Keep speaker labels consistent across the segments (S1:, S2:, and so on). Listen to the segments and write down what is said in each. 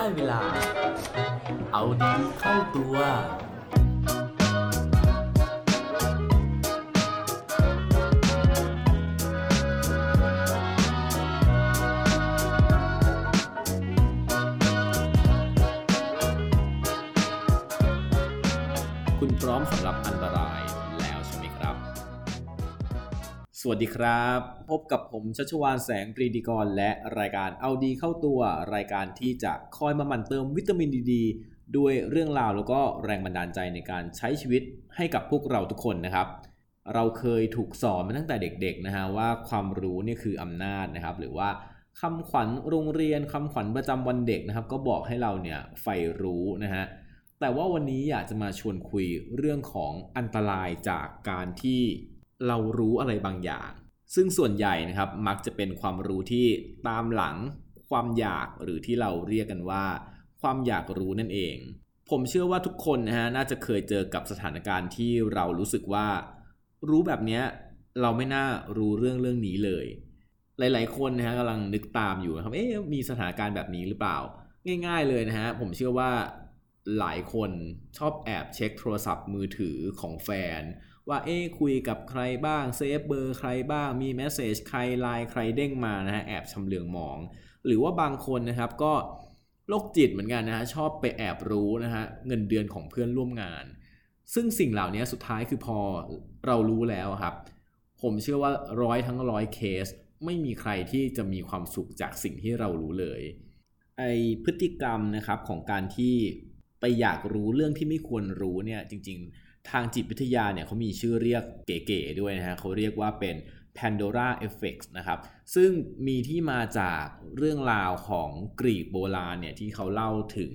S1: ได้เวลา เอาดีเข้าตัว
S2: คุณพร้อมสำหรับอัน สวัสดีครับ พบกับผมชัชวานแสงปรีดีกร และรายการเอาดีเข้าตัว รายการที่จะคอยมาหมั่นเติมวิตามินดีดด้วยเรื่องราวแล้วก็แรงบันดาลใจในการใช้ชีวิตให้กับพวกเราทุกคนนะครับ เราเคยถูกสอนมาตั้งแต่เด็กๆนะฮะว่าความรู้นี่คืออำนาจนะครับ หรือว่าคำขวัญโรงเรียนคำขวัญประจำวันเด็กนะครับ ก็บอกให้เราเนี่ยใฝ่รู้นะฮะแต่ว่าวันนี้อยากจะมาชวนคุยเรื่องของอันตรายจากการที่ เรารู้อะไรบางอย่าง ซึ่งส่วนใหญ่นะครับมักจะเป็นความรู้ที่ตามหลังความอยากหรือที่เราเรียกกันว่า ความอยากรู้นั่นเอง ผมเชื่อว่าทุกคนนะฮะน่าจะเคยเจอกับสถานการณ์ที่เรารู้สึกว่า รู้แบบเนี้ยเราไม่น่ารู้เรื่องเรื่องนี้เลย หลาย ๆ คนนะฮะกำลังนึกตามอยู่นะครับเอ๊ะมีสถานการณ์แบบนี้หรือเปล่า ง่าย ๆ เลยนะฮะผมเชื่อว่าหลายคนชอบแอบเช็คโทรศัพท์มือถือของแฟน ว่าเอ๊คุยกับใครบ้าง save เบอร์ใครบ้างมี message ใครไลน์ใครเด้งมานะฮะแอบชำเลืองมอง หรือว่าบางคนนะครับก็โรคจิตเหมือนกันนะฮะชอบไปแอบรู้นะฮะเงินเดือนของเพื่อนร่วมงาน ซึ่งสิ่งเหล่านี้สุดท้ายคือพอเรารู้แล้วครับ ผมเชื่อว่าร้อยทั้งร้อยเคส ไม่มีใครที่จะมีความสุขจากสิ่งที่เรารู้เลยไอพฤติกรรมนะครับของการที่ไปอยากรู้เรื่องที่ไม่ควรรู้เนี่ยจริง ๆ ทางจิตวิทยาเนี่ยเขามีชื่อเรียกเก๋ๆด้วยนะฮะเขาเรียกว่าเป็น Pandora Effect นะครับ ซึ่งมีที่มาจากเรื่องราวของกรีกโบราณเนี่ยที่เขาเล่าถึง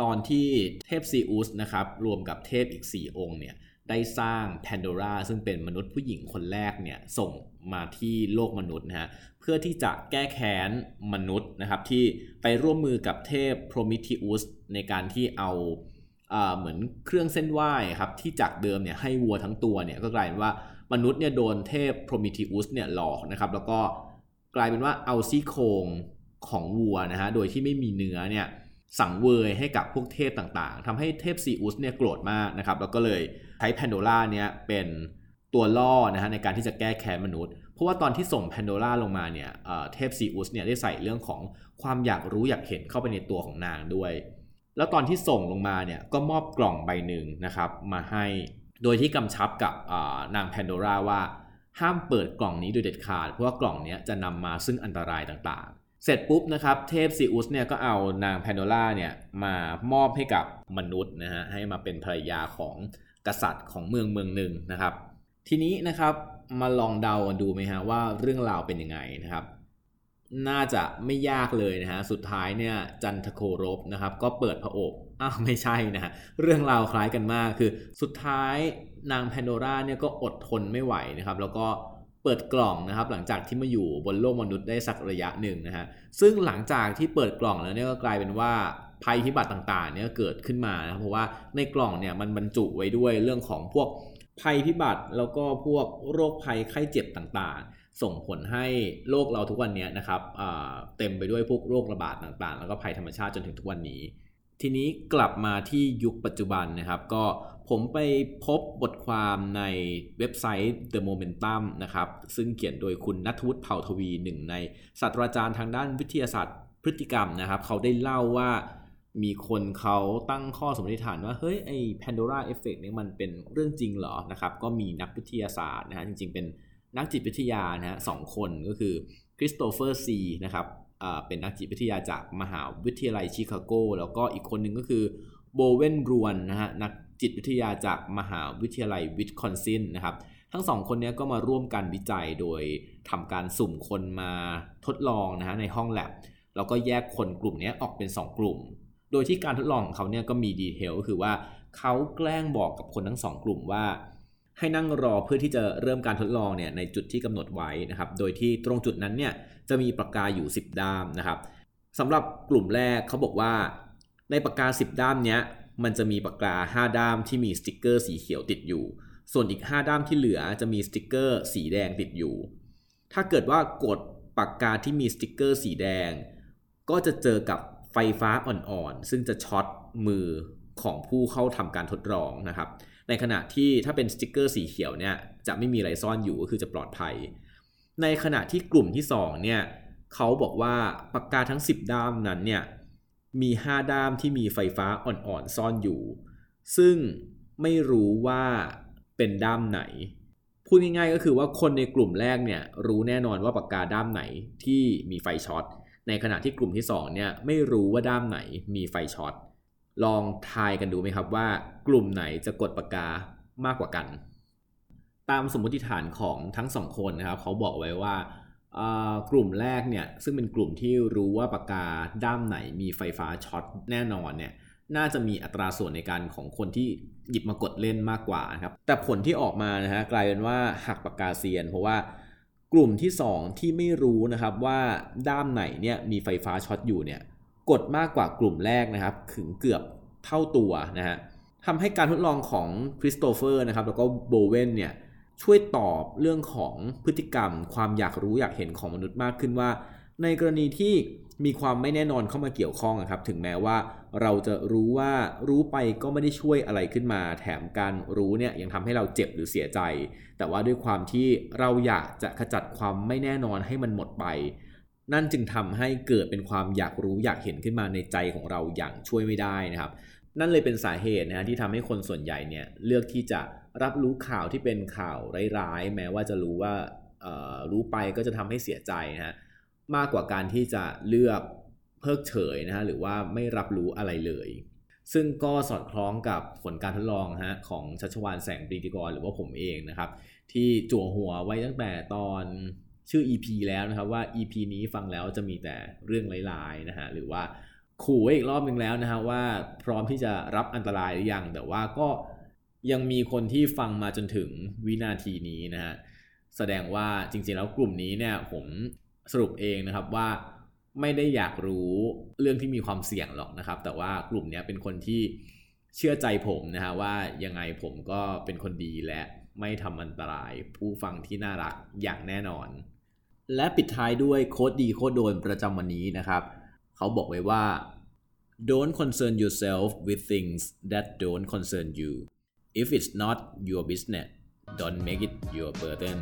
S2: ตอนที่เทพซีอุสนะครับรวมกับเทพอีก 4 องค์เนี่ยได้สร้างแพนโดราซึ่งเป็นมนุษย์ผู้หญิงคนแรกเนี่ยส่งมาที่โลกมนุษย์นะฮะเพื่อที่จะแก้แค้นมนุษย์นะครับที่ไปร่วมมือกับเทพโพรมิทิอุสในการที่เอา เหมือนเครื่องเส้นไหว้ครับที่จากเดิมเนี่ยให้วัวทั้งตัวเนี่ยก็กลายเป็นว่ามนุษย์เนี่ยโดนเทพโพรมิทิอุสเนี่ยหลอกนะครับแล้วก็กลายเป็นว่าเอาซี่โครงของวัวนะฮะโดยที่ไม่มีเนื้อเนี่ยสั่งเวยให้กับพวกเทพต่างๆทำให้เทพซีอุสเนี่ยโกรธมากนะครับแล้วก็เลยใช้แพนโดล่าเนี่ยเป็นตัวล่อนะฮะในการที่จะแก้แค้นมนุษย์ เพราะว่าตอนที่ส่งแพนโดล่าลงมาเนี่ยเทพซีอุสเนี่ยได้ใส่เรื่องของความอยากรู้อยากเห็นเข้าไปในตัวของนางด้วย แล้วตอนที่ส่งลงมาเนี่ยก็มอบกล่องใบหนึ่งนะครับมาให้โดยที่กำชับกับนางแพนโดราว่าห้ามเปิดกล่องนี้โดยเด็ดขาด เพราะว่ากล่องนี้จะนำมาซึ่งอันตรายต่างๆ เสร็จปุ๊บนะครับเทพซีอุสเนี่ยก็เอานางแพนโดราเนี่ยมามอบให้กับมนุษย์นะฮะให้มาเป็นภรรยาของกษัตริย์ของเมืองเมืองหนึ่งนะครับ ทีนี้นะครับมาลองเดากันดูไหมฮะว่าเรื่องราวเป็นยังไงนะครับ น่าจะไม่ยากเลยนะฮะ สุดท้ายเนี่ยจันทโครบนะครับ ก็เปิดพระอบอ้าวไม่ใช่นะฮะ เรื่องราวคล้ายกันมากคือ สุดท้ายนางแพนโดราเนี่ยก็อดทนไม่ไหวนะครับ แล้วก็เปิดกล่องนะครับ หลังจากที่มาอยู่บนโลกมนุษย์ได้สักระยะหนึ่งนะฮะ ซึ่งหลังจากที่เปิดกล่องแล้วเนี่ยก็กลายเป็นว่าภัยพิบัติต่างๆเนี่ยเกิดขึ้นมานะเพราะว่าในกล่องเนี่ยมันบรรจุไว้ด้วยเรื่องของพวกภัยพิบัติแล้วก็พวกโรคภัยไข้เจ็บต่างๆ ส่งผลให้โลกเราทุกวันนี้นะครับเต็มไปด้วยพวกโรคระบาดต่างๆ แล้วก็ภัยธรรมชาติจนถึงทุกวันนี้ ทีนี้กลับมาที่ยุคปัจจุบันนะครับ ก็ผมไปพบบทความในเว็บไซต์ The Momentum นะครับ ซึ่งเขียนโดยคุณณัฐวุฒิเผ่าทวีหนึ่งในศาสตราจารย์ทางด้านวิทยาศาสตร์พฤติกรรมนะครับ เขาได้เล่าว่ามีคนเขาตั้งข้อสมมติฐานว่า เฮ้ย ไอ้ Pandora Effect นี่มันเป็นเรื่องจริงเหรอนะครับ ก็มีนักวิทยาศาสตร์นะฮะจริงๆเป็น นักจิตวิทยานะฮะสองคนก็คือคริสโตเฟอร์ซีนะครับเป็นนักจิตวิทยาจากมหาวิทยาลัยชิคาโก แล้วก็อีกคนหนึ่งก็คือโบเวนรวนนะฮะนักจิตวิทยาจากมหาวิทยาลัยวิสคอนซินนะครับทั้งสองคนนี้ก็มาร่วมกันวิจัยโดยทำการสุ่มคนมาทดลองนะฮะในห้องแลบแล้วก็แยกคนกลุ่มนี้ออกเป็น 2 กลุ่ม โดยที่การทดลองของเขาเนี่ยก็มีดีเทลก็คือว่าเขาแกล้งบอกกับคนทั้งสองกลุ่มว่า ให้นั่งรอเพื่อที่จะเริ่มการทดลองเนี่ยในจุดที่กำหนดไว้นะครับ โดยที่ตรงจุดนั้นเนี่ยจะมีปากกาอยู่ 10 ด้ามนะครับสำหรับกลุ่มแรกเขาบอกว่า ในปากกา 10 ด้ามเนี้ยมันจะมีปากกา 5 ด้ามที่มีสติกเกอร์สีเขียวติดอยู่ ส่วนอีก 5 ด้ามที่เหลือจะมีสติกเกอร์สีแดงติดอยู่ ถ้าเกิดว่ากดปากกาที่มีสติกเกอร์สีแดง ก็จะเจอกับไฟฟ้าอ่อนๆ ซึ่งจะช็อตมือของผู้เข้าทำการทดลองนะครับ ในขณะที่ถ้าเป็นสติกเกอร์สีเขียวเนี่ยจะไม่มีอะไรซ่อนอยู่ก็คือจะปลอดภัย ในขณะที่กลุ่มที่2เนี่ยเขาบอกว่าปากกาทั้ง 10 ด้ามนั้นเนี่ยมี 5 ด้ามที่มีไฟฟ้าอ่อนๆซ่อนอยู่ ซึ่งไม่รู้ว่าเป็นด้ามไหน พูดง่ายๆก็คือว่าคนในกลุ่มแรกเนี่ยรู้แน่นอนว่าปากกาด้ามไหนที่มีไฟช็อต ในขณะที่กลุ่มที่2เนี่ยไม่รู้ว่าด้ามไหนมีไฟช็อต ลองทายกันดูไหมครับว่ากลุ่มไหนจะกดปากกามากกว่ากัน ตามสมมติฐานของทั้งสองคนนะครับ เขาบอกไว้ว่ากลุ่มแรกเนี่ยซึ่งเป็นกลุ่มที่รู้ว่าปากกาด้ามไหนมีไฟฟ้าช็อตแน่นอนเนี่ยน่าจะมีอัตราส่วนในการของคนที่หยิบมากดเล่นมากกว่านะครับแต่ผลที่ออกมานะฮะกลายเป็นว่าหักปากกาเซียน เพราะว่ากลุ่มที่ 2 ที่ไม่รู้นะครับว่าด้ามไหนเนี่ยมีไฟฟ้าช็อตอยู่เนี่ย กดมากกว่ากลุ่มแรกนะครับถึงเกือบเท่าตัวนะฮะทำให้การทดลองของคริสโตเฟอร์นะครับแล้วก็โบเวนเนี่ยช่วยตอบเรื่องของพฤติกรรม ความอยากรู้อยากเห็นของมนุษย์มากขึ้นว่า ในกรณีที่มีความไม่แน่นอนเข้ามาเกี่ยวข้องครับถึงแม้ว่าเราจะรู้ว่ารู้ไปก็ไม่ได้ช่วยอะไรขึ้นมา แถมการรู้เนี่ยยังทำให้เราเจ็บหรือเสียใจ แต่ว่าด้วยความที่เราอยากจะขจัดความไม่แน่นอนให้มันหมดไป นั่นจึงทำให้เกิดเป็นความอยากรู้อยากเห็นขึ้นมาในใจของเราอย่างช่วยไม่ได้นะครับ นั่นเลยเป็นสาเหตุนะที่ทำให้คนส่วนใหญ่เนี่ยเลือกที่จะรับรู้ข่าวที่เป็นข่าวร้ายๆ แม้ว่าจะรู้ว่ารู้ไปก็จะทำให้เสียใจนะฮะมากกว่าการที่จะเลือกเพิกเฉยนะฮะหรือว่าไม่รับรู้อะไรเลย ซึ่งก็สอดคล้องกับผลการทดลองฮะของชัชวานแสงปรีติกรหรือว่าผมเองนะครับ ที่จั่วหัวไว้ตั้งแต่ตอน ชื่อ EP แล้วนะครับว่า EP นี้ฟังแล้วจะมีแต่เรื่องร้ายๆนะฮะหรือว่าขู่ไว้อีกรอบหนึ่งแล้วนะฮะว่าพร้อมที่จะรับอันตรายหรือยัง แต่ว่าก็ยังมีคนที่ฟังมาจนถึงวินาทีนี้นะฮะแสดงว่าจริงๆแล้วกลุ่มนี้เนี่ยผมสรุปเองนะครับว่าไม่ได้อยากรู้เรื่องที่มีความเสี่ยงหรอกนะครับ แต่ว่ากลุ่มนี้เป็นคนที่เชื่อใจผมนะฮะว่ายังไงผมก็เป็นคนดีและไม่ทำอันตรายผู้ฟังที่น่ารักอย่างแน่นอน และปิดท้ายด้วยโค้ดดีโค้ดโดนประจำวันนี้นะครับ เขาบอกไว้ว่า don't concern yourself with things that don't concern you if it's not your business don't make it your burden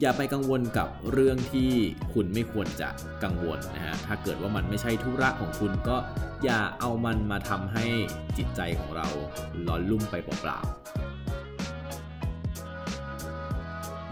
S2: อย่าไปกังวลกับเรื่องที่คุณไม่ควรจะกังวลนะฮะ ถ้าเกิดว่ามันไม่ใช่ธุระของคุณก็อย่าเอามันมาทำให้จิตใจของเราล้อนลุ่มไปเปล่า
S3: ๆ